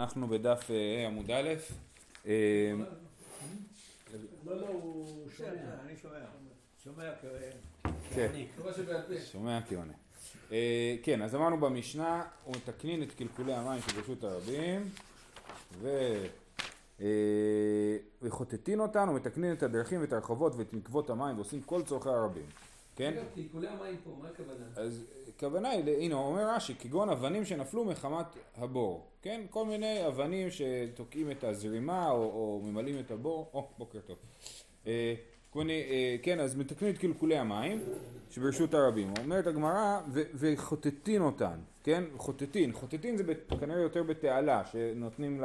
אנחנו בדף אה, עמוד א', אה, לא, לא, הוא שומע. אני שומע. שומע כן, שבעל פה. שומע כעונה. אה, כן, אז אמרנו במשנה, ומתקנין את קלקולי המים שברשות הרבים, ו... אה, וחוטטין אותן ומתקנין את הדרכים ואת הרחובות ואת מקוות המים ועושים כל צורכי הרבים. כן? קלקולי המים פה, מה הכוונה? אז הכוונה היא, הנה אומר רש"י, כגון אבנים שנפלו מחמת הבור, כן? כל מיני אבנים שתוקעים את הזרימה או, או ממלאים את הבור, או, בוקר טוב. אה, כל מיני, אה, כן, אז מתקנים את קלקולי המים שברשות הרבים. אומרת הגמרא, וחוטטין אותן, כן? חוטטין, חוטטין זה כנראה יותר בתעלה, שנותנים ל-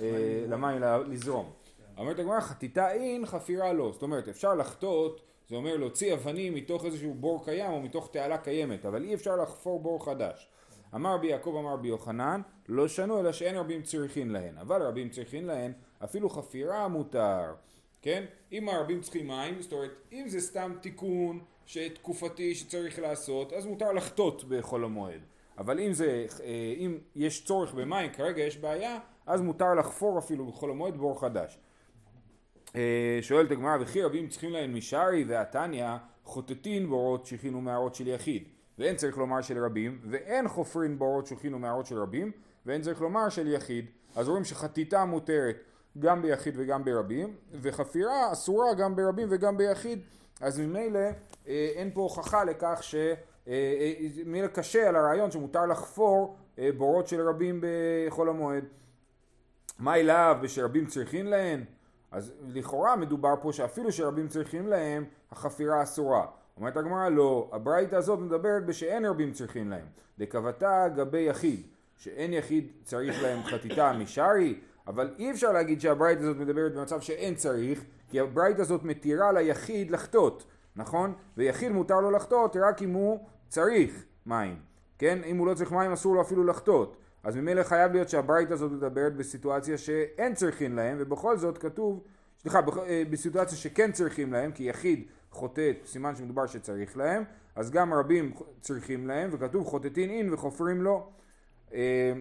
אה, למים לזרום. אומרת הגמרא, חטיטה אין, חפירה לא. זאת אומרת, אפשר לחטות, זה אומר להוציא אבנים מתוך איזשהו בור קיים או מתוך תעלה קיימת, אבל אי אפשר לחפור בור חדש. אמר רבי יעקב אמר רבי יוחנן, לא שנו אלא שאין רבים צריכין להן, אבל רבים צריכין להן, אפילו חפירה מותר. כן? אם הרבים צריכים מים, זאת אומרת, אם זה סתם תיקון תקופתי שצריך לעשות, אז מותר לחטות בחול המועד. אבל אם זה, אה, אם יש צורך במים, כרגע יש בעיה, אז מותר לחפור אפילו בחול המועד בור חדש. אה, שואלת הגמרא, וכי רבים צריכים להם משרי והתניא חוטטין בורות שכין ומערות של יחיד. ואין צריך לומר של רבים, ואין חופרין בורות שכין ומערות של רבים, ואין צריך לומר של יחיד. אז רואים שחטיטה מותרת גם ביחיד וגם ברבים, וחפירה אסורה גם ברבים וגם ביחיד. אז ממילא אה, אין פה הוכחה לכך ש... אה, ממילא קשה על הרעיון שמותר לחפור בורות של רבים בחול המועד. מה אליו ושרבים צריכין להן? אז לכאורה מדובר פה שאפילו שרבים צריכים להם, החפירה אסורה. אומרת הגמרא לא, הברייתא הזאת מדברת בשאין רבים צריכים להם. דקבתה גבי יחיד, שאין יחיד צריך להם חטיטה משרי, אבל אי אפשר להגיד שהברייתא הזאת מדברת במצב שאין צריך, כי הברייתא הזאת מתירה ליחיד לחטות, נכון? ויחיד מותר לו לחטות רק אם הוא צריך מים, כן? אם הוא לא צריך מים אסור לו אפילו לחטות. אז ממילא חייב להיות שהברייתא הזאת מדברת בסיטואציה שאין צריכים להם, ובכל זאת כתוב, סליחה, אה, בסיטואציה שכן צריכים להם, כי יחיד חוטט, סימן שמדובר שצריך להם, אז גם רבים צריכים להם, וכתוב חוטטין אין וחופרים לו. אה,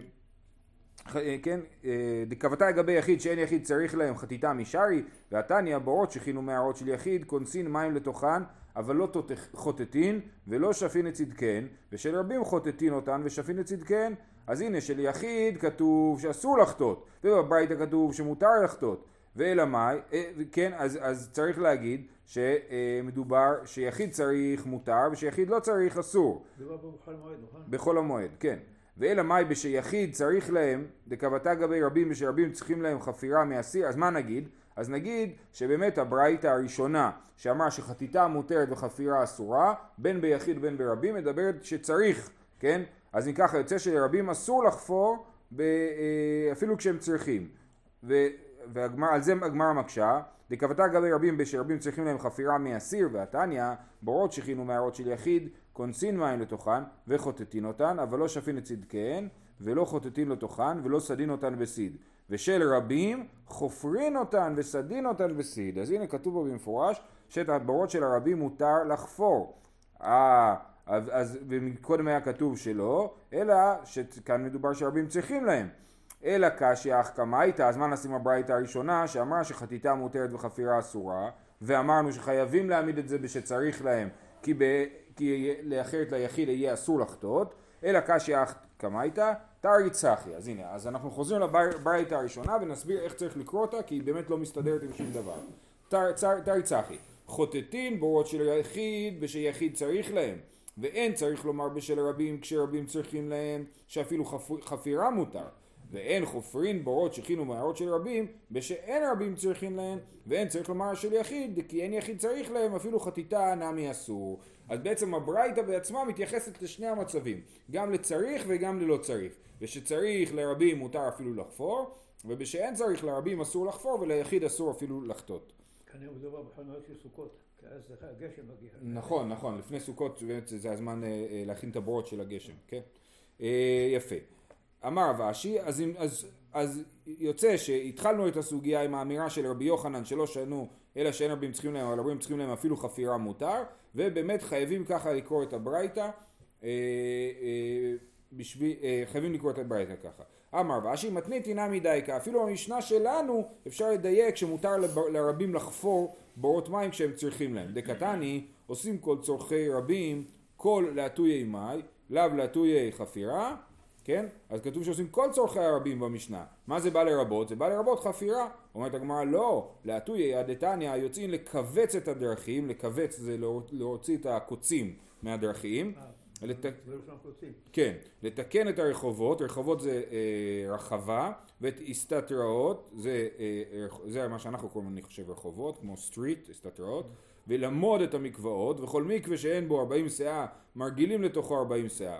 ח- אה, כן, אה, דקבתה לגבי יחיד שאין יחיד צריך להם חטיטה משרי, והתניא בורות שכינו מערות של יחיד, כונסין מים לתוכן, אבל לא חוטטין, ולא שפין את צדקן, ושל רבים חוטטין אותן ושפין את צדקן, אז הנה של יחיד כתוב שאסור לחטות, ובברייתא כתוב שמותר לחטות, ואלא מאי, אה, כן, אז, אז צריך להגיד שמדובר שיחיד צריך מותר ושיחיד לא צריך אסור. מדובר פה בכל מועד, נכון? בחול המועד, כן. ואלא מאי בשיחיד צריך להם, דקבתה גבי רבים ושרבים צריכים להם חפירה מאסיר, אז מה נגיד? אז נגיד שבאמת הברייתא הראשונה שאמרה שחטיטה מותרת וחפירה אסורה, בין ביחיד בין ברבים, מדברת שצריך, כן? אז אם ככה יוצא שלרבים אסור לחפור ב, אה, אפילו כשהם צריכים. ו, והגמר, על זה הגמרא מקשה, דקבתה גבי רבים בשרבים צריכים להם חפירה מאסיר והתניא, בורות שכינו מערות של יחיד, כונסין מים לתוכן וחוטטין אותן, אבל לא שפין את צדקיהן, ולא חוטטין לתוכן, ולא סדין אותן בסיד. ושל רבים חופרין אותן וסדין אותן בסיד. אז הנה כתוב פה במפורש שאת הבורות של הרבים מותר לחפור. אז, אז קודם היה כתוב שלא, אלא שכאן מדובר שרבים צריכים להם. אלא קשיא אך קמייתא, אז מה נשים הברייתא הראשונה שאמרה שחטיטה מותרת וחפירה אסורה, ואמרנו שחייבים להעמיד את זה בשצריך להם, כי, ב, כי לאחרת ליחיד יהיה אסור לחטות, אלא קשיא אך קמייתא, תרי צחי. אז הנה, אז אנחנו חוזרים לברייתא הראשונה ונסביר איך צריך לקרוא אותה, כי היא באמת לא מסתדרת עם שום דבר. תרי צחי, חוטטין בורות של יחיד ושיחיד צריך להם. ואין צריך לומר בשל רבים כשרבים צריכים להם שאפילו חפ- חפירה מותר. ואין חופרין בורות שכינו מערות של רבים בשאין רבים צריכים להם ואין צריך לומר של יחיד כי אין יחיד צריך להם אפילו חטיטה נמי אסור. אז בעצם הברייתא בעצמה מתייחסת לשני המצבים גם לצריך וגם ללא צריך. ושצריך לרבים מותר אפילו לחפור ובשאין צריך לרבים אסור לחפור וליחיד אסור אפילו לחטות. כנראה מדובר בכל מועד של סוכות, לך הגשם מגיע. נכון, נכון, לפני סוכות זה הזמן אה, אה, להכין את הבורות של הגשם, כן? אה, יפה. אמר רב אשי, אז, אז, אז יוצא שהתחלנו את הסוגיה עם האמירה של רבי יוחנן שלא שנו אלא שאין רבים צריכים להם, אבל רבים צריכים להם אפילו חפירה מותר, ובאמת חייבים ככה לקרוא את הברייתא, אה, אה, אה, חייבים לקרוא את הברייתא ככה. אמר ואשי מתנית נמי דייקה, אפילו במשנה שלנו אפשר לדייק שמותר לרבים לחפור בורות מים כשהם צריכים להם. דקתני עושים כל צורכי רבים כל להטויי מאי, לאו להטויי חפירה, כן? אז כתוב שעושים כל צורכי הרבים במשנה. מה זה בא לרבות? זה בא לרבות חפירה. אומרת הגמרא לא, להטויי הדתניא יוצאים לכווץ את הדרכים, לכווץ זה להוציא את הקוצים מהדרכים. לת... זה שאנחנו רוצים. כן, לתקן את הרחובות, רחובות זה אה, רחבה, ואת הסתתראות, זה, אה, זה מה שאנחנו קוראים אני חושב רחובות, כמו סטריט, הסתתראות, ולמוד את המקוואות, וכל מקווה שאין בו 40 סאה, מרגילים לתוכו 40 סאה.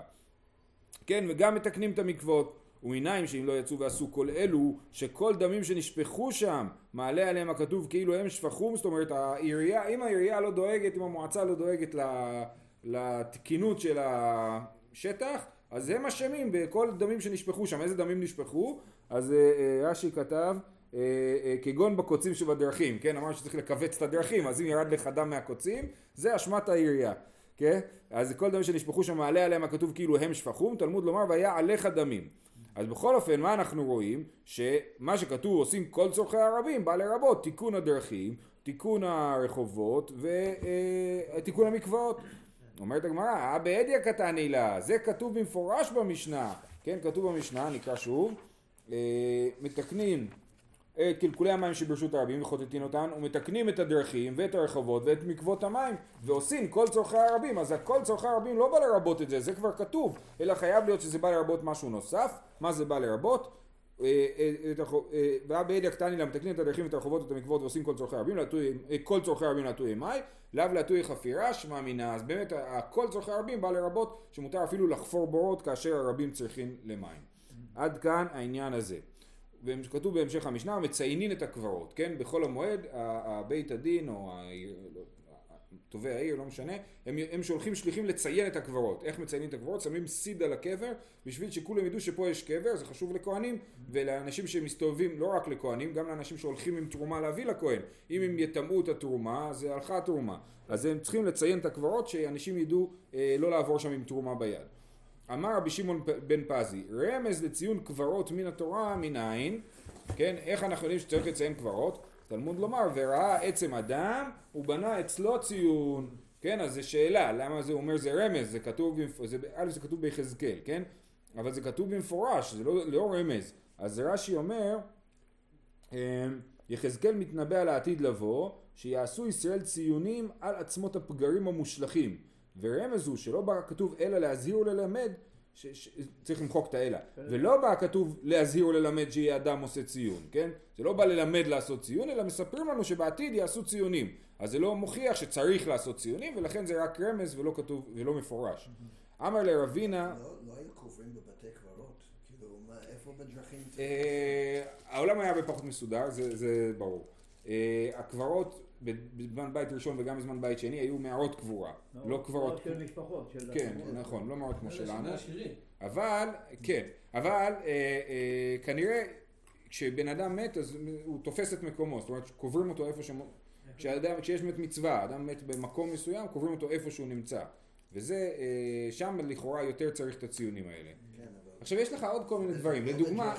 כן, וגם מתקנים את המקוואות. ומנין שאם לא יצאו ועשו כל אלו, שכל דמים שנשפכו שם, מעלה עליהם הכתוב כאילו הם שפכום, זאת אומרת העירייה, אם העירייה לא דואגת, אם המועצה לא דואגת ל- לתקינות של השטח, אז הם אשמים בכל דמים שנשפכו שם. איזה דמים נשפכו? אז אה, אה, רש"י כתב, אה, כגון בקוצים שבדרכים, כן? אמר שצריך לכווץ את הדרכים, אז אם ירד לך דם מהקוצים, זה אשמת העירייה. כן? אז כל דמים שנשפכו שם מעלה עליהם הכתוב כאילו הם שפכום, תלמוד לומר והיה עליך דמים. אז בכל אופן מה אנחנו רואים? שמה שכתוב עושים כל צורכי הרבים בא לרבות תיקון הדרכים, תיקון הרחובות ותיקון המקוואות. אומרת הגמרא, אה בעדיה קטני לה, זה כתוב במפורש במשנה, כן כתוב במשנה, נקרא שוב, אה, מתקנים את קלקולי המים שברשות הרבים וחוטטין אותן ומתקנים את הדרכים ואת הרחובות ואת מקוות המים ועושים כל צורכי הרבים. אז הכל צורכי הרבים לא בא לרבות את זה זה כבר כתוב אלא חייב להיות שזה בא לרבות משהו נוסף. מה זה בא לרבות אה, אה, את הרחוב- אה, והיה בידע קטני לה מתקנים את הדרכים ואת הרחובות ואת המקוות ועושים כל צורכי הרבים כל צורכי הרבים להטויי מאי לאו להטויי חפירה שמע מינה. אז באמת כל צורכי הרבים בא לרבות שמותר אפילו לחפור בורות כאשר הרבים צריכים למים. עד כאן העניין הזה. וכתוב בהמשך המשנה, מציינים את הקברות, כן? בחול המועד, הבית הדין או לא, טובי העיר, לא משנה, הם, הם שולחים שליחים לציין את הקברות. איך מציינים את הקברות? שמים סיד על הקבר, בשביל שכולם ידעו שפה יש קבר, זה חשוב לכהנים, ולאנשים שמסתובבים, לא רק לכהנים, גם לאנשים שהולכים עם תרומה להביא לכהן. אם הם יטמאו את התרומה, אז הלכה התרומה. אז הם צריכים לציין את הקברות, שאנשים ידעו אה, לא לעבור שם עם תרומה ביד. אמר רבי שמעון בן פזי, רמז לציון קברות מן התורה מנין, כן, איך אנחנו יודעים שצריך לציין קברות? תלמוד לומר, וראה עצם אדם, הוא בנה אצלו ציון, כן, אז זו שאלה, למה זה אומר זה רמז, זה כתוב, זה, א' זה כתוב ביחזקאל, כן, אבל זה כתוב במפורש, זה לא, לא רמז, אז רש"י אומר, אמ, יחזקאל מתנבא על העתיד לבוא, שיעשו ישראל ציונים על עצמות הפגרים המושלכים. ורמז הוא שלא כתוב אלא להזהיר וללמד, ש, ש, צריך למחוק את האלה, ולא בא כתוב להזהיר וללמד שיהיה אדם עושה ציון, כן? זה לא בא ללמד לעשות ציון, אלא מספרים לנו שבעתיד יעשו ציונים. אז זה לא מוכיח שצריך לעשות ציונים, ולכן זה רק רמז ולא כתוב, ולא מפורש. אמר לרבינה, לא לא היו קוברים בבתי קברות? כאילו, מה, איפה בדרכים? אה, העולם היה הרבה פחות מסודר, זה, זה ברור. אה, הקברות בזמן בית ראשון וגם בזמן בית שני היו מערות קבורה, לא קברות, של משפחות. כן. נכון, לא מערות כמו שלנו. אבל, כן, אבל אה, אה, כנראה כשבן אדם מת אז הוא תופס את מקומו, זאת אומרת קוברים אותו איפה ש... כשאדם, כשיש מת מצווה, אדם מת במקום מסוים, קוברים אותו איפה שהוא נמצא. וזה, אה, שם לכאורה יותר צריך את הציונים האלה. עכשיו יש לך עוד כל מיני דברים, לדוגמה.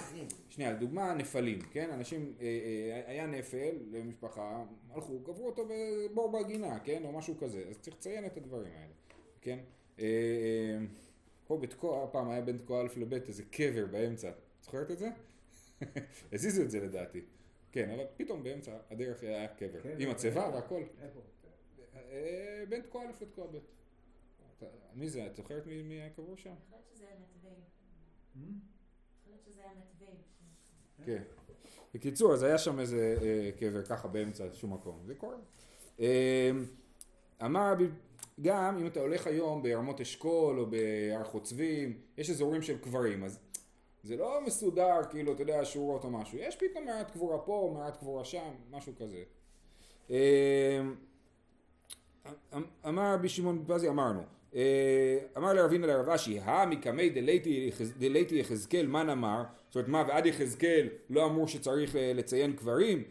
שנייה, לדוגמה נפלים, כן? אנשים, אה, אה, היה נפל למשפחה, הלכו, קברו אותו בבור בגינה, כן? או משהו כזה, אז צריך לציין את הדברים האלה, כן? אה, פה בתקוע, פעם היה בין תקוע א' לב' איזה קבר באמצע, זוכרת את זה? הזיזו את זה לדעתי. כן, אבל פתאום באמצע הדרך היה קבר, עם הצבא והכל. איפה? בין תקוע א' לתקוע ב'. מי זה? את זוכרת מי היה קבור שם? אני חושבת שזה היה נתיבים. כן. בקיצור, אז היה שם איזה אה, קבר ככה באמצע שום מקום, זה קורה. אה, אמר רבי, גם אם אתה הולך היום ברמות אשכול או בהר חוצבים, יש אזורים של קברים, אז זה לא מסודר, כאילו, אתה יודע, שורות או משהו, יש פתאום מעט קבורה פה, מעט קבורה שם, משהו כזה. אה, אמ- אמר רבי שמעון פזי, אמרנו, אה, אמר לרבינה לרב אשי, הא מקמי דלייתי דלייתי יחזקאל, מן אמר? זאת אומרת, מה, ועד יחזקאל לא אמור שצריך אה, לציין קברים?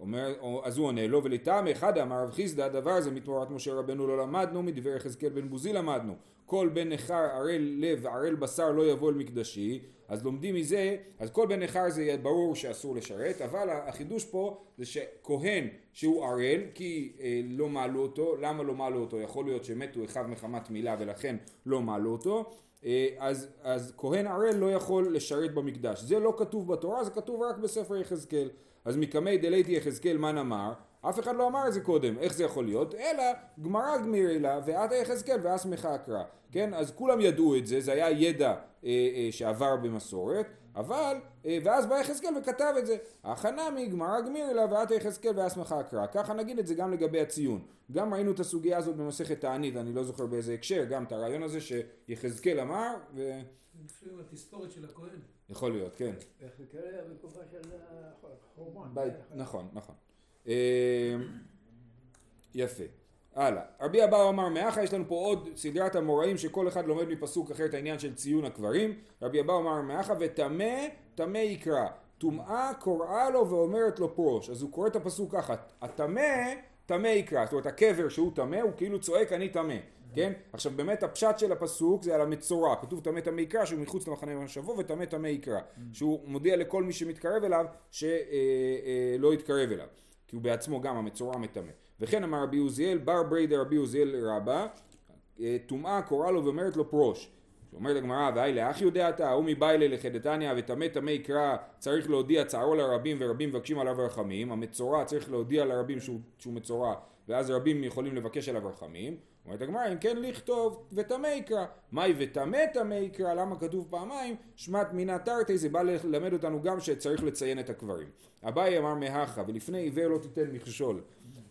אומר, או- אז הוא עונה לו ולטעמי אחד אמר רב חיסדא הדבר הזה מתמורת משה רבנו לא למדנו מדבר יחזקאל בן בוזי למדנו כל בן נכר ערל לב וערל בשר לא יבוא אל מקדשי אז לומדים מזה, אז כל בן נכר זה ברור שאסור לשרת, אבל החידוש פה זה שכהן שהוא ערל, כי אה, לא מעלו אותו, למה לא מעלו אותו? יכול להיות שמתו אחיו מחמת מילה ולכן לא מעלו אותו, אה, אז, אז כהן ערל לא יכול לשרת במקדש. זה לא כתוב בתורה, זה כתוב רק בספר יחזקאל. אז מקמי דלייתי יחזקאל מן אמר, אף אחד לא אמר את זה קודם, איך זה יכול להיות? אלא גמרא גמירי לה ועתה יחזקאל ואסמך אקרא, כן? אז כולם ידעו את זה, זה היה ידע אה, אה, שעבר במסורת, אבל, אה, ואז בא יחזקאל וכתב את זה. הכנה מגמרא גמירי לה ועתה יחזקאל ואסמך אקרא. ככה נגיד את זה גם לגבי הציון. גם ראינו את הסוגיה הזאת במסכת תענית, אני לא זוכר באיזה הקשר, גם את הרעיון הזה שיחזקאל אמר, לפעמים התספורת של הכהן. ויכול להיות, כן. איך זה קרה בתקופה של החורבן. בית, נכון, נכון. אה, יפה. הלאה. רבי אבאו אמר מאחה, יש לנו פה עוד סדרת המוראים שכל אחד לומד מפסוק אחר את העניין של ציון הקברים. רבי אבאו אמר מאחה וטמא, טמא יקרא. טומאה קוראה לו ואומרת לו פרוש. אז הוא קורא את הפסוק ככה, הטמא, טמא יקרא. זאת אומרת הקבר שהוא טמא הוא כאילו צועק אני טמא. כן? עכשיו באמת הפשט של הפסוק זה על המצורע, כתוב טמא טמא יקרא שהוא מחוץ למחנה משבו וטמא טמא יקרא, שהוא מודיע לכל מי שמתקרב אליו שלא יתקרב אליו, כי הוא בעצמו גם המצורע מטמא. וכן אמר רבי עוזיאל, בר ברי דרבי עוזיאל רבה, אה, טומאה קורא לו ואומרת לו פרוש. אומרת הגמרא, והי יודע אתה, ההוא מביילה לחדתניא וטמא טמא יקרא, צריך להודיע צערו לרבים ורבים מבקשים עליו רחמים, המצורע צריך להודיע לרבים שהוא, שהוא מצורע, ואז רבים יכולים לבקש עליו רחמים. אומרת הגמרא, אם כן לכתוב וטמא יקרא. מהי וטמא טמא יקרא, למה כתוב פעמיים? שמט מינה תרתי, זה בא ללמד אותנו גם שצריך לציין את הקברים. אביי אמר מהכה, ולפני עיוור לא תיתן מכשול.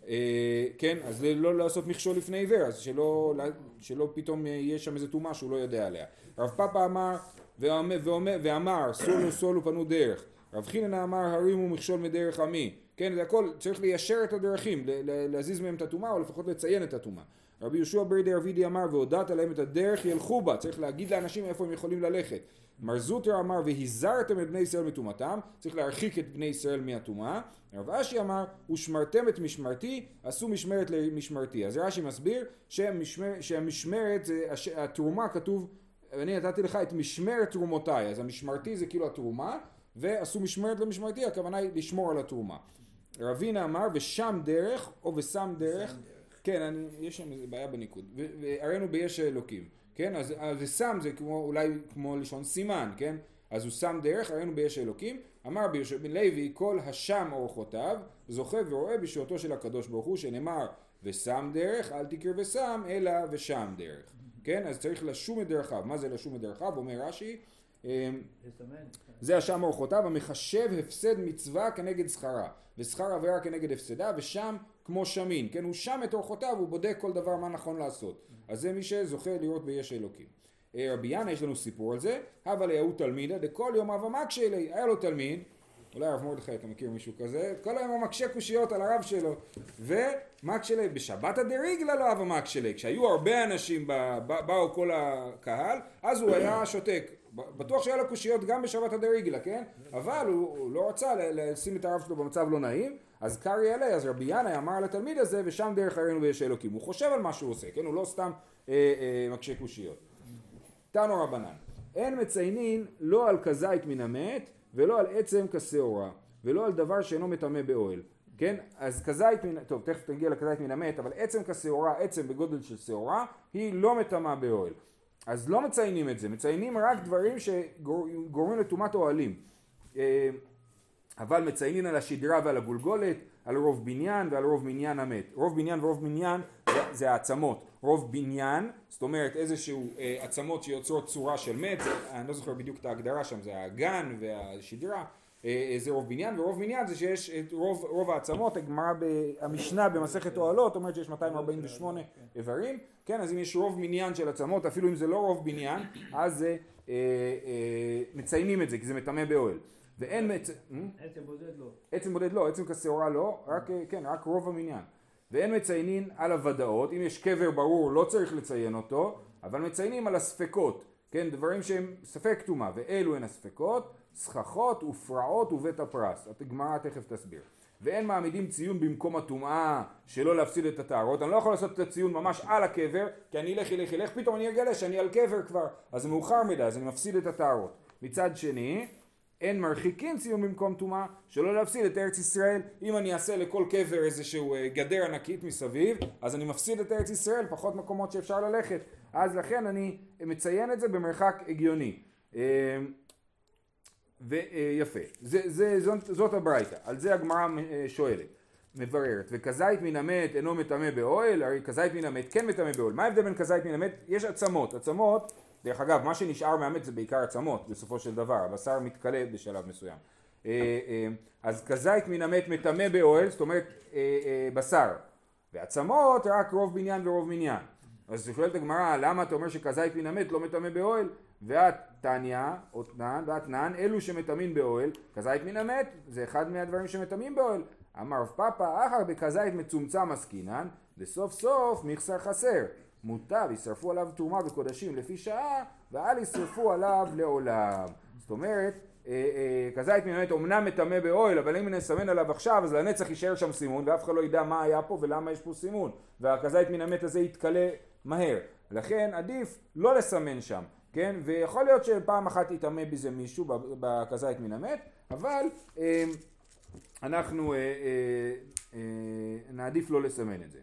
אה, כן, אז לא לעשות מכשול לפני עיוור, אז שלא, שלא פתאום יהיה שם איזה טומאה שהוא לא יודע עליה. רב פאפה אמר, ואמר, ואמר סולו סולו פנו דרך. רב חיננה אמר הרימו מכשול מדרך עמי. כן, זה הכל, צריך ליישר את הדרכים, להזיז מהם את הטומאה, או לפחות לציין את הטומאה. רבי יהושע ברי דרבידי אמר והודעת להם את הדרך ילכו בה, צריך להגיד לאנשים איפה הם יכולים ללכת. מר זוטר אמר והזהרתם את בני ישראל מטומאתם, צריך להרחיק את בני ישראל מהטומאה. רב אשי אמר ושמרתם את משמרתי, עשו משמרת למשמרתי. אז רש"י מסביר שהמשמר, שהמשמרת, התרומה כתוב, אני נתתי לך את משמרת תרומותיי, אז המשמרתי זה כאילו התרומה, ועשו משמרת למשמרתי, הכוונה היא לשמור על התרומה. רבינה אמר ושם דרך או ושם דרך, כן, אני, יש שם איזה בעיה בניקוד, והראינו ביש אלוקים, כן, אז, אז ושם זה כמו, אולי כמו לשון סימן, כן, אז הוא שם דרך, ראינו ביש אלוקים, אמר ביהושע בן לוי, כל השם אורחותיו, זוכה ורואה בשעותו של הקדוש ברוך הוא, שנאמר, ושם דרך, אל תקרא ושם, אלא ושם דרך, כן, אז צריך לשום את דרכיו, מה זה לשום את דרכיו, אומר רש"י, אמ, זה השם אורחותיו המחשב הפסד מצווה כנגד שכרה ושכר עבירה כנגד הפסדה ושם כמו שמין כן? הוא שם את אורחותיו הוא בודק כל דבר מה נכון לעשות. אז זה מי שזוכה לראות ביש אלוקים. אה, רבי ינא יש לנו סיפור על זה. הווה ליהו תלמידה דכל יום אב מקשה אלי. היה לו תלמיד אולי הרב מרדכי אתה מכיר מישהו כזה? כל היום הוא מקשה קושיות על הרב שלו. ומקשה אלי בשבת הדריגלה לא מקשה אלי. כשהיו הרבה אנשים באו כל הקהל אז הוא היה שותק. בטוח שהיה לו קושיות גם בשבת הדריגלה, כן? אבל הוא לא רצה לשים את הרב שלו במצב לא נעים, אז קרעי עלי, אז רבי ינאי אמר לתלמיד הזה, ושם דרך הראינו ויש אלוקים. הוא חושב על מה שהוא עושה, כן? הוא לא סתם אה, אה, מקשה קושיות. תנו רבנן, אין מציינין לא על כזית מן המת, ולא על עצם כשעורה, ולא על דבר שאינו מטמא באוהל. כן? אז כזית מן, טוב תכף נגיע לכזית מן המת, אבל עצם כשעורה, עצם בגודל של שעורה, היא לא מטמאה באוהל. אז לא מציינים את זה, מציינים רק דברים שגורמים לטומאת אוהלים. אה, אבל מציינים על השדרה ועל הגולגולת, על רוב בניין ועל רוב מניין המת. רוב בניין ורוב מניין זה, העצמות. רוב בניין, זאת אומרת איזשהו אה, עצמות שיוצרות צורה של מת, זה, אני לא זוכר בדיוק את ההגדרה שם, זה האגן והשדרה, אה, זה רוב בניין, ורוב מניין זה שיש את רוב, רוב העצמות, הגמרא, המשנה במסכת אוהלות אומרת שיש 248 איברים, כן, אז אם יש רוב מניין של עצמות, אפילו אם זה לא רוב בניין, אז אה, אה, מציינים את זה, כי זה מטמא באוהל. ואין מצ... עצם בודד לא. עצם בודד לא, עצם כשעורה לא, רק, אה, כן, רק רוב המניין. ואין מציינים על הוודאות, אם יש קבר ברור לא צריך לציין אותו, אבל מציינים על הספקות, כן, דברים שהם ספק טומאה, ואלו הן הספקות, סככות ופרעות ובית הפרס. הגמרא תכף תסביר. ואין מעמידים ציון במקום הטומאה שלא להפסיד את הטהרות. אני לא יכול לעשות את הציון ממש על הקבר, כי אני אלך, אלך, אלך, פתאום אני אגלה שאני על קבר כבר, אז מאוחר מדי, אז אני מפסיד את הטהרות. מצד שני, אין מרחיקין ציון במקום טומאה, שלא להפסיד את ארץ ישראל. אם אני אעשה לכל קבר איזשהו אה, גדר ענקית מסביב, אז אני מפסיד את ארץ ישראל, פחות מקומות שאפשר ללכת. אז לכן אני מציין את זה במרחק הגיוני. אה, ויפה, זה, זה, זאת, זאת הברייתא, על זה הגמרא אה, שואלת, מבררת, וכזית מן המת אינו מטמא באוהל, הרי כזית מן המת כן מטמא באוהל, מה ההבדל בין כזית מן המת? יש עצמות, עצמות, דרך אגב, מה שנשאר מהמת זה בעיקר עצמות, בסופו של דבר, הבשר מתכלה בשלב מסוים. אה, אה, אז כזית מן המת מטמא באוהל, זאת אומרת בשר, ועצמות רק רוב בניין ורוב מניין. אז שואלת הגמרא, למה אתה אומר שכזית מן המת לא מטמא באוהל? ואת תניא, או תנן, ואת נן, אלו שמטמאים באוהל, כזית מן המת, זה אחד מהדברים שמטמאים באוהל. אמר רב פאפא, אחר בכזית מצומצם עסקינן, וסוף סוף מכסר חסר. מוטב ישרפו עליו תרומה וקודשים לפי שעה, ואל ישרפו עליו לעולם. זאת אומרת, אה, אה, כזית מן המת אומנם מטמא באוהל, אבל אם נסמן עליו עכשיו, אז לנצח יישאר שם סימון, ואף אחד לא ידע מה היה פה ולמה יש פה סימון. והכזית מן המת הזה יתכלה מהר. לכן עדיף לא לסמן שם. כן? ויכול להיות שפעם אחת יטמא בזה מישהו, בכזית מן המת, אבל אה, אנחנו אה, אה, נעדיף לא לסמן את זה.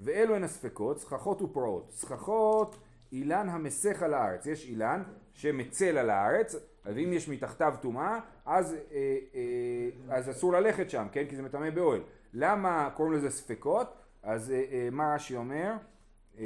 ואלו הן הספקות, סככות ופרעות. סככות, אילן המסך על הארץ. יש אילן שמצל על הארץ, אז אם יש מתחתיו טומאה, אז, אה, אה, אז אסור ללכת שם, כן? כי זה מטמא באוהל. למה קוראים לזה ספקות? אז אה, אה, מה רש"י אומר? אה,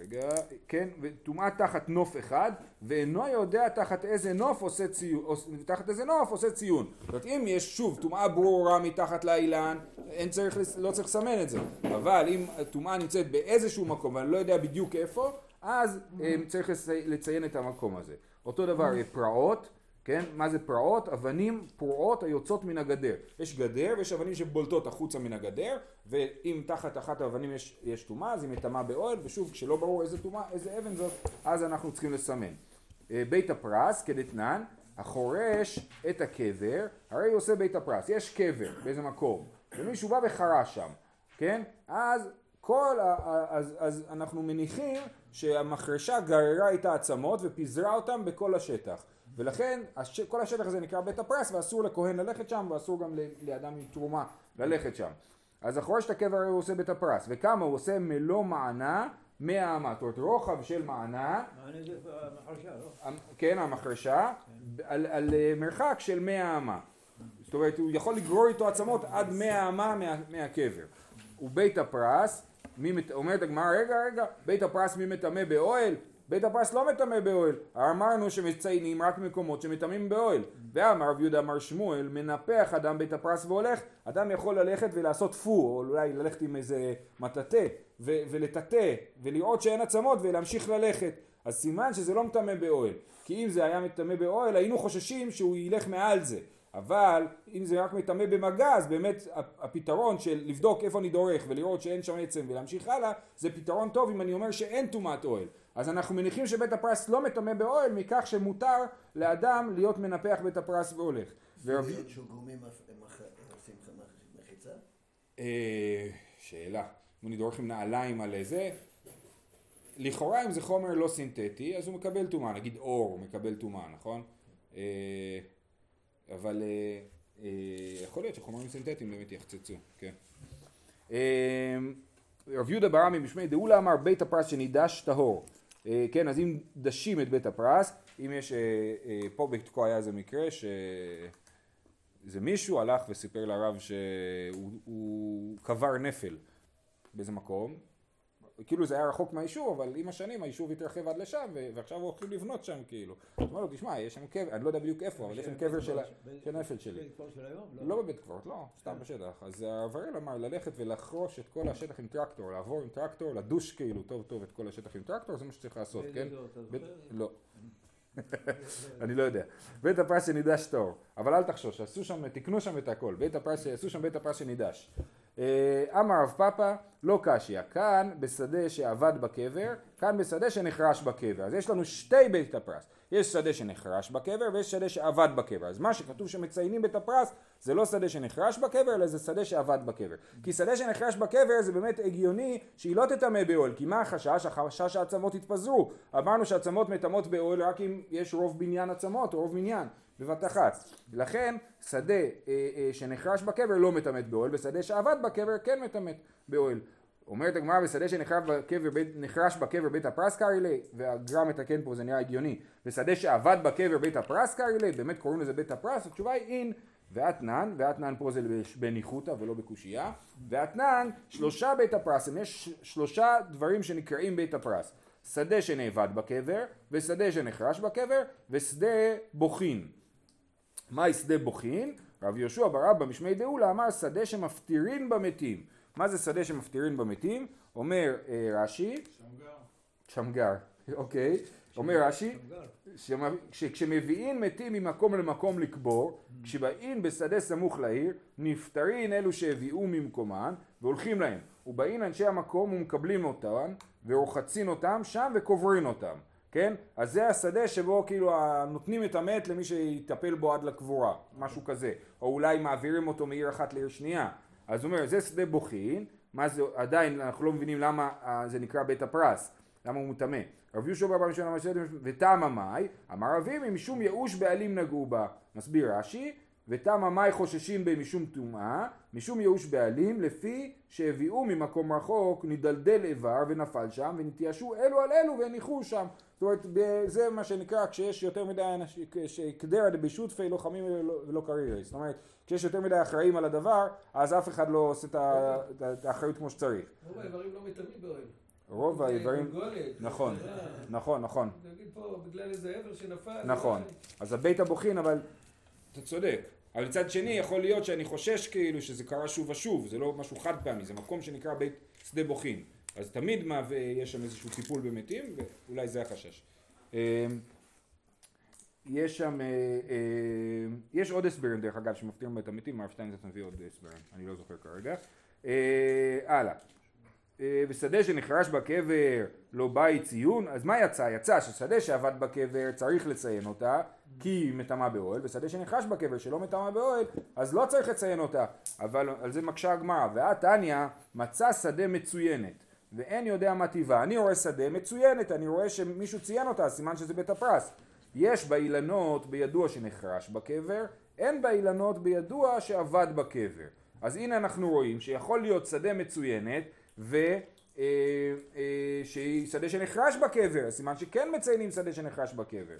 רגע, כן, וטומאה תחת נוף אחד, ואינו יודע תחת איזה נוף עושה ציון, תחת איזה נוף עושה ציון. זאת אומרת, אם יש שוב טומאה ברורה מתחת לאילן, אין צריך, לא צריך לסמן את זה. אבל אם הטומאה נמצאת באיזשהו מקום, ואני לא יודע בדיוק איפה, אז אה, צריך לציין את המקום הזה. אותו דבר, פרעות, כן? מה זה פרעות? אבנים פרועות היוצאות מן הגדר. יש גדר ויש אבנים שבולטות החוצה מן הגדר, ואם תחת אחת האבנים יש טומאה, אז היא מטמאה באוהל, ושוב, כשלא ברור איזה טומאה, איזה אבן זאת, אז אנחנו צריכים לסמן. אה, בית הפרס, כדתנן, החורש את הקבר, הרי עושה בית הפרס. יש קבר באיזה מקום, ומישהו בא וחרש שם, כן? אז כל, אז, אז אנחנו מניחים שהמחרשה גררה את העצמות ופיזרה אותם בכל השטח. ולכן הש... כל השטח הזה נקרא בית הפרס ואסור לכהן ללכת שם ואסור גם לאדם עם תרומה ללכת שם. אז אחרי את הקבר הוא עושה בית הפרס וכמה הוא עושה מלוא מענה מאה אמה, זאת אומרת רוחב של מענה, מענה זה המחרשה, לא? כן המחרשה, על, על אה, מרחק של מאה אמה, זאת אומרת הוא יכול לגרור איתו עצמות עד מאה אמה מה, מהקבר, ובית הפרס, אומרת הגמרא רגע רגע, בית הפרס מי מטמא באוהל? בית הפרס לא מטמא באוהל, אמרנו שמציינים רק מקומות שמטמאים באוהל. ואמר רב יהודה אמר שמואל, מנפח אדם בית הפרס והולך, אדם יכול ללכת ולעשות פו, או אולי ללכת עם איזה מטאטא, ולטאטא, ולראות שאין עצמות ולהמשיך ללכת. אז סימן שזה לא מטמא באוהל. כי אם זה היה מטמא באוהל, היינו חוששים שהוא ילך מעל זה. אבל אם זה רק מטמא במגע אז באמת הפתרון של לבדוק איפה אני דורך ולראות שאין שם עצם ולהמשיך הלאה זה פתרון טוב אם אני אומר שאין טומאת אוהל אז אנחנו מניחים שבית הפרס לא מטמא באוהל מכך שמותר לאדם להיות מנפח בית הפרס והולך. ורבי... שוגומים עושים מחיצה? אה, שאלה. אם אני דורך עם נעליים על זה, לכאורה אם זה חומר לא סינתטי אז הוא מקבל טומאה, נגיד אור הוא מקבל טומאה, נכון? אה, אבל אה, יכול להיות שחומרים סינתטיים באמת יחצצו, כן. רב יהודה ברמי בשמי דאולה אמר בית הפרס שנידש טהור כן, אז אם דשים את בית הפרס, אם יש, אה, אה, פה בתקוע היה איזה מקרה שאיזה מישהו הלך וסיפר לרב שהוא קבר נפל באיזה מקום, כאילו זה היה רחוק מהיישוב, אבל עם השנים היישוב התרחב עד לשם, ועכשיו הולכים לבנות שם כאילו. הוא אומר לו, תשמע, יש שם קבר, אני לא יודע בדיוק איפה, אבל יש שם קבר של הנפל שלי. בבית קברות של היום? לא בבית קברות, לא, סתם בשטח. אז הראל אמר ללכת ולחרוש את כל השטח עם טרקטור, לעבור עם טרקטור, לדוש כאילו טוב טוב את כל השטח עם טרקטור, זה מה שצריך לעשות, כן? לא. אני לא יודע. בית הפרס שנידש טוב, אבל אל תחשוש, עשו שם, תקנו שם את הכל, בית הפרס, עשו שם בית הפרס שנידש. אה, אמר רב פאפא לא קשיא, כאן בשדה שעבד בקבר, כאן בשדה שנחרש בקבר. אז יש לנו שתי בית הפרס, יש שדה שנחרש בקבר ויש שדה שעבד בקבר. אז מה שכתוב שמציינים בית הפרס זה לא שדה שנחרש בקבר אלא זה שדה שעבד בקבר. כי שדה שנחרש בקבר זה באמת הגיוני שהיא לא תטמא באוהל, כי מה החשש? החשש שהעצמות יתפזרו. אמרנו שעצמות מטמאות באוהל רק אם יש רוב בניין עצמות רוב מניין. בבת אחת. לכן שדה אה, אה, שנחרש בקבר לא מטמאת באוהל, ושדה שעבד בקבר כן מטמאת באוהל. אומרת הגמרא בשדה שנחרש בקבר, בית, בקבר בית הפרס קרעי ליה, והגר"א מתקן פה זה נראה הגיוני, ושדה שעבד בקבר בית הפרס קרעי ליה, באמת קוראים לזה בית הפרס, התשובה היא אין ואתנן, ואתנן פה זה בניחותא ולא בקושייה, ואתנן שלושה בית הפרס, יש שלושה דברים שנקראים בית הפרס, שדה שנאבד בקבר, ושדה שנחרש בקבר, ושדה בוכין. מהי שדה בוכין? רב יהושע בר אבא משמי דאולה אמר שדה שמפטירין במתים. מה זה שדה שמפטירין במתים? אומר אה, רש"י, שמגר. שמגר, אוקיי, אומר רש"י, שמ- שכשמביאים מתים ממקום למקום לקבור, כשבאים בשדה סמוך לעיר, נפטרין אלו שהביאו ממקומן והולכים להם, ובאים אנשי המקום ומקבלים אותם ורוחצין אותם שם וקוברין אותם, כן? אז זה השדה שבו כאילו נותנים את המת למי שיטפל בו עד לקבורה, משהו כזה, או אולי מעבירים אותו מעיר אחת לעיר שנייה, אז הוא אומר זה שדה בוכין, מה זה, עדיין אנחנו לא מבינים למה אה, זה נקרא בית הפרס, למה הוא מטמא. רב יהושע בר ראשון אמר שדה ותמה מאי, אמר אביבי משום ייאוש בעלים נגעו בה, מסביר רש"י, ותמה מאי חוששים בי משום טומאה, משום ייאוש בעלים, לפי שהביאו ממקום רחוק, נדלדל איבר ונפל שם, ונתייאשו אלו על אלו והניחו שם. זאת אומרת, זה מה שנקרא כשיש יותר מדי אנשים, שקדרא דבישותפי לא חמים ולא- קרירי. זאת אומרת, כשיש יותר מדי אחראים על הדבר, אז אף אחד לא עושה את האחריות כמו שצריך. רוב האיברים לא מטמאים באוהל. רוב האיברים, נכון, אה, נכון, נכון. נגיד פה בגלל איזה איבר שנפל. נכון. אז הבית הבוכין, אבל אתה צודק. אבל מצד שני יכול להיות שאני חושש כאילו שזה קרה שוב ושוב, זה לא משהו חד פעמי, זה מקום שנקרא בית שדה בוכין. אז תמיד מהווה, יש שם איזשהו טיפול במתים, ואולי זה החשש. אמ, יש שם, אה, אה, יש עוד הסברים דרך אגב שמפתיעים בית המתים, הרב שטיינזרץ מביא עוד הסברים, אני לא זוכר כרגע. אה, הלאה. אה, ושדה שנחרש בקבר לא בית ציון, אז מה יצא? יצא ששדה שעבד בקבר צריך לציין אותה כי היא מטמאה באוהל, ושדה שנחרש בקבר שלא מטמאה באוהל אז לא צריך לציין אותה, אבל על זה מקשה הגמרא, ואת תניא מצא שדה מצוינת ואין יודע מה טיבה, אני רואה שדה מצוינת, אני רואה שמישהו ציין אותה, סימן שזה בית הפרס, יש באילנות בידוע שנחרש בקבר, אין באילנות בידוע שעבד בקבר, אז הנה אנחנו רואים שיכול להיות שדה מצוינת ו... אה, אה, שהיא שדה שנחרש בקבר, סימן שכן מציינים שדה שנחרש בקבר.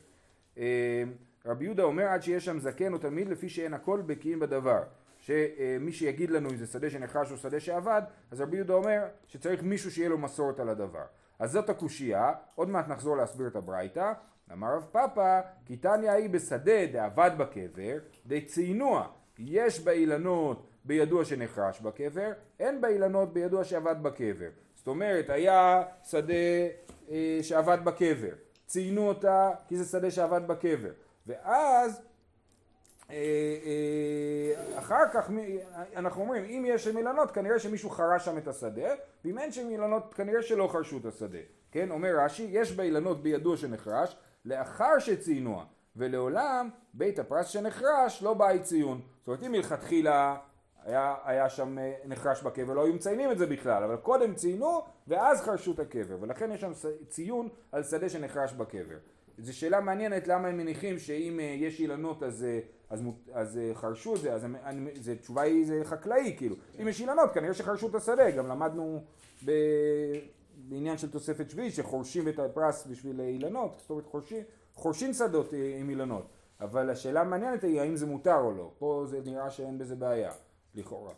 רבי יהודה אומר עד שיש שם זקן או תלמיד לפי שאין הכל בקיאים בדבר. שמי שיגיד לנו אם זה שדה שנחרש או שדה שעבד, אז רבי יהודה אומר שצריך מישהו שיהיה לו מסורת על הדבר. אז זאת הקושייה, עוד מעט נחזור להסביר את הברייתא. אמר רב פאפא, כי תניא היא בשדה דעבד בקבר, דציינוע. יש באילנות בידוע שנחרש בקבר, אין באילנות בידוע שעבד בקבר. זאת אומרת, היה שדה אה, שעבד בקבר, ציינו אותה כי זה שדה שעבד בקבר, ואז אה, אה, אחר כך אנחנו אומרים אם יש שם אילנות כנראה שמישהו חרש שם את השדה ואם אין שם אילנות כנראה שלא חרשו את השדה. כן אומר רש"י יש באילנות בידוע שנחרש לאחר שציינוה ולעולם בית הפרס שנחרש לא בא ציון. זאת אומרת אם מלכתחילה היה, היה שם אה, נחרש בקבר, לא היו מציינים את זה בכלל, אבל קודם ציינו ואז חרשו את הקבר, ולכן יש שם ציון על שדה שנחרש בקבר. זו שאלה מעניינת למה הם מניחים שאם אה, יש אילנות אז, אה, אז, מות- אז אה, חרשו את זה, אז אני- זה, תשובה היא זה חקלאי כאילו, אם יש אילנות כנראה שחרשו את השדה, גם למדנו ב... בעניין של תוספת שביעית שחורשים את הפרס בשביל אילנות, זאת אומרת חורשים, חורשים שדות עם אילנות, אבל השאלה המעניינת היא האם זה מותר או לא, פה זה נראה שאין בזה בעיה. לכאורה.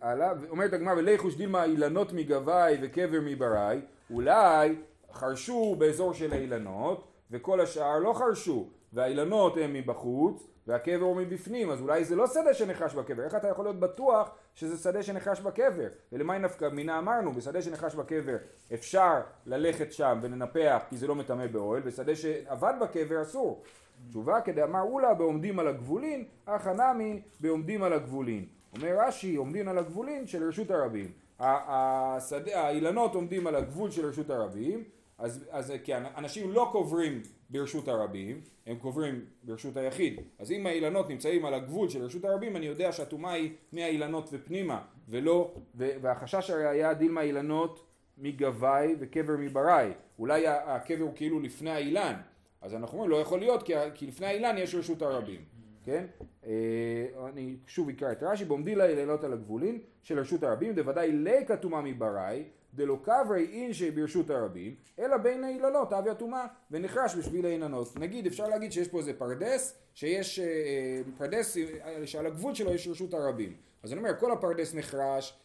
הלאה, אומרת הגמרא וליחוש דילמה אילנות מגבאי וקבר מבראי, אולי חרשו באזור של האילנות וכל השאר לא חרשו, והאילנות הם מבחוץ, והקבר הוא מבפנים, אז אולי זה לא שדה שנחרש בקבר, איך אתה יכול להיות בטוח שזה שדה שנחרש בקבר? ולמי נפקא מינה אמרנו, בשדה שנחרש בקבר אפשר ללכת שם ולנפח כי זה לא מטמא באוהל, בשדה שאבד בקבר אסור. תשובה כדאמר אולה בעומדים על הגבולין, אך הנמי בעומדים על הגבולין. אומר רש"י, עומדים על הגבולין של רשות הרבים. השדה, האילנות עומדים על הגבול של רשות הרבים, אז, אז כי אנשים לא קוברים ברשות הרבים, הם קוברים ברשות היחיד. אז אם האילנות נמצאים על הגבול של רשות הרבים, אני יודע שהטומאה היא מהאילנות ופנימה, ולא, והחשש הרי היה דילמה אילנות מגבאי וקבר מבראי. אולי הקבר הוא כאילו לפני האילן, אז אנחנו אומרים לא יכול להיות כי, כי לפני האילן יש רשות הרבים, כן? אה, אני שוב אקרא את רש"י, בעומדין האילנות על הגבולין של רשות הרבים, דוודאי ליכא טומאה מבראי, דלא קברי אינשי ברשות הרבים, אלא בין האילנות הויא טומאה ונחרש בשביל האילנות. נגיד, אפשר להגיד שיש פה איזה פרדס, שיש אה, אה, פרדס שעל הגבול שלו יש רשות הרבים. אז אני אומר, כל הפרדס נחרש,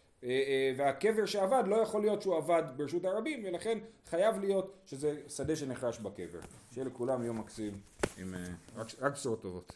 והקבר שעבד לא יכול להיות שהוא עבד ברשות הרבים, ולכן חייב להיות שזה שדה שנחרש בקבר. שיהיה לכולם יום מקסים עם רק בשורות טובות.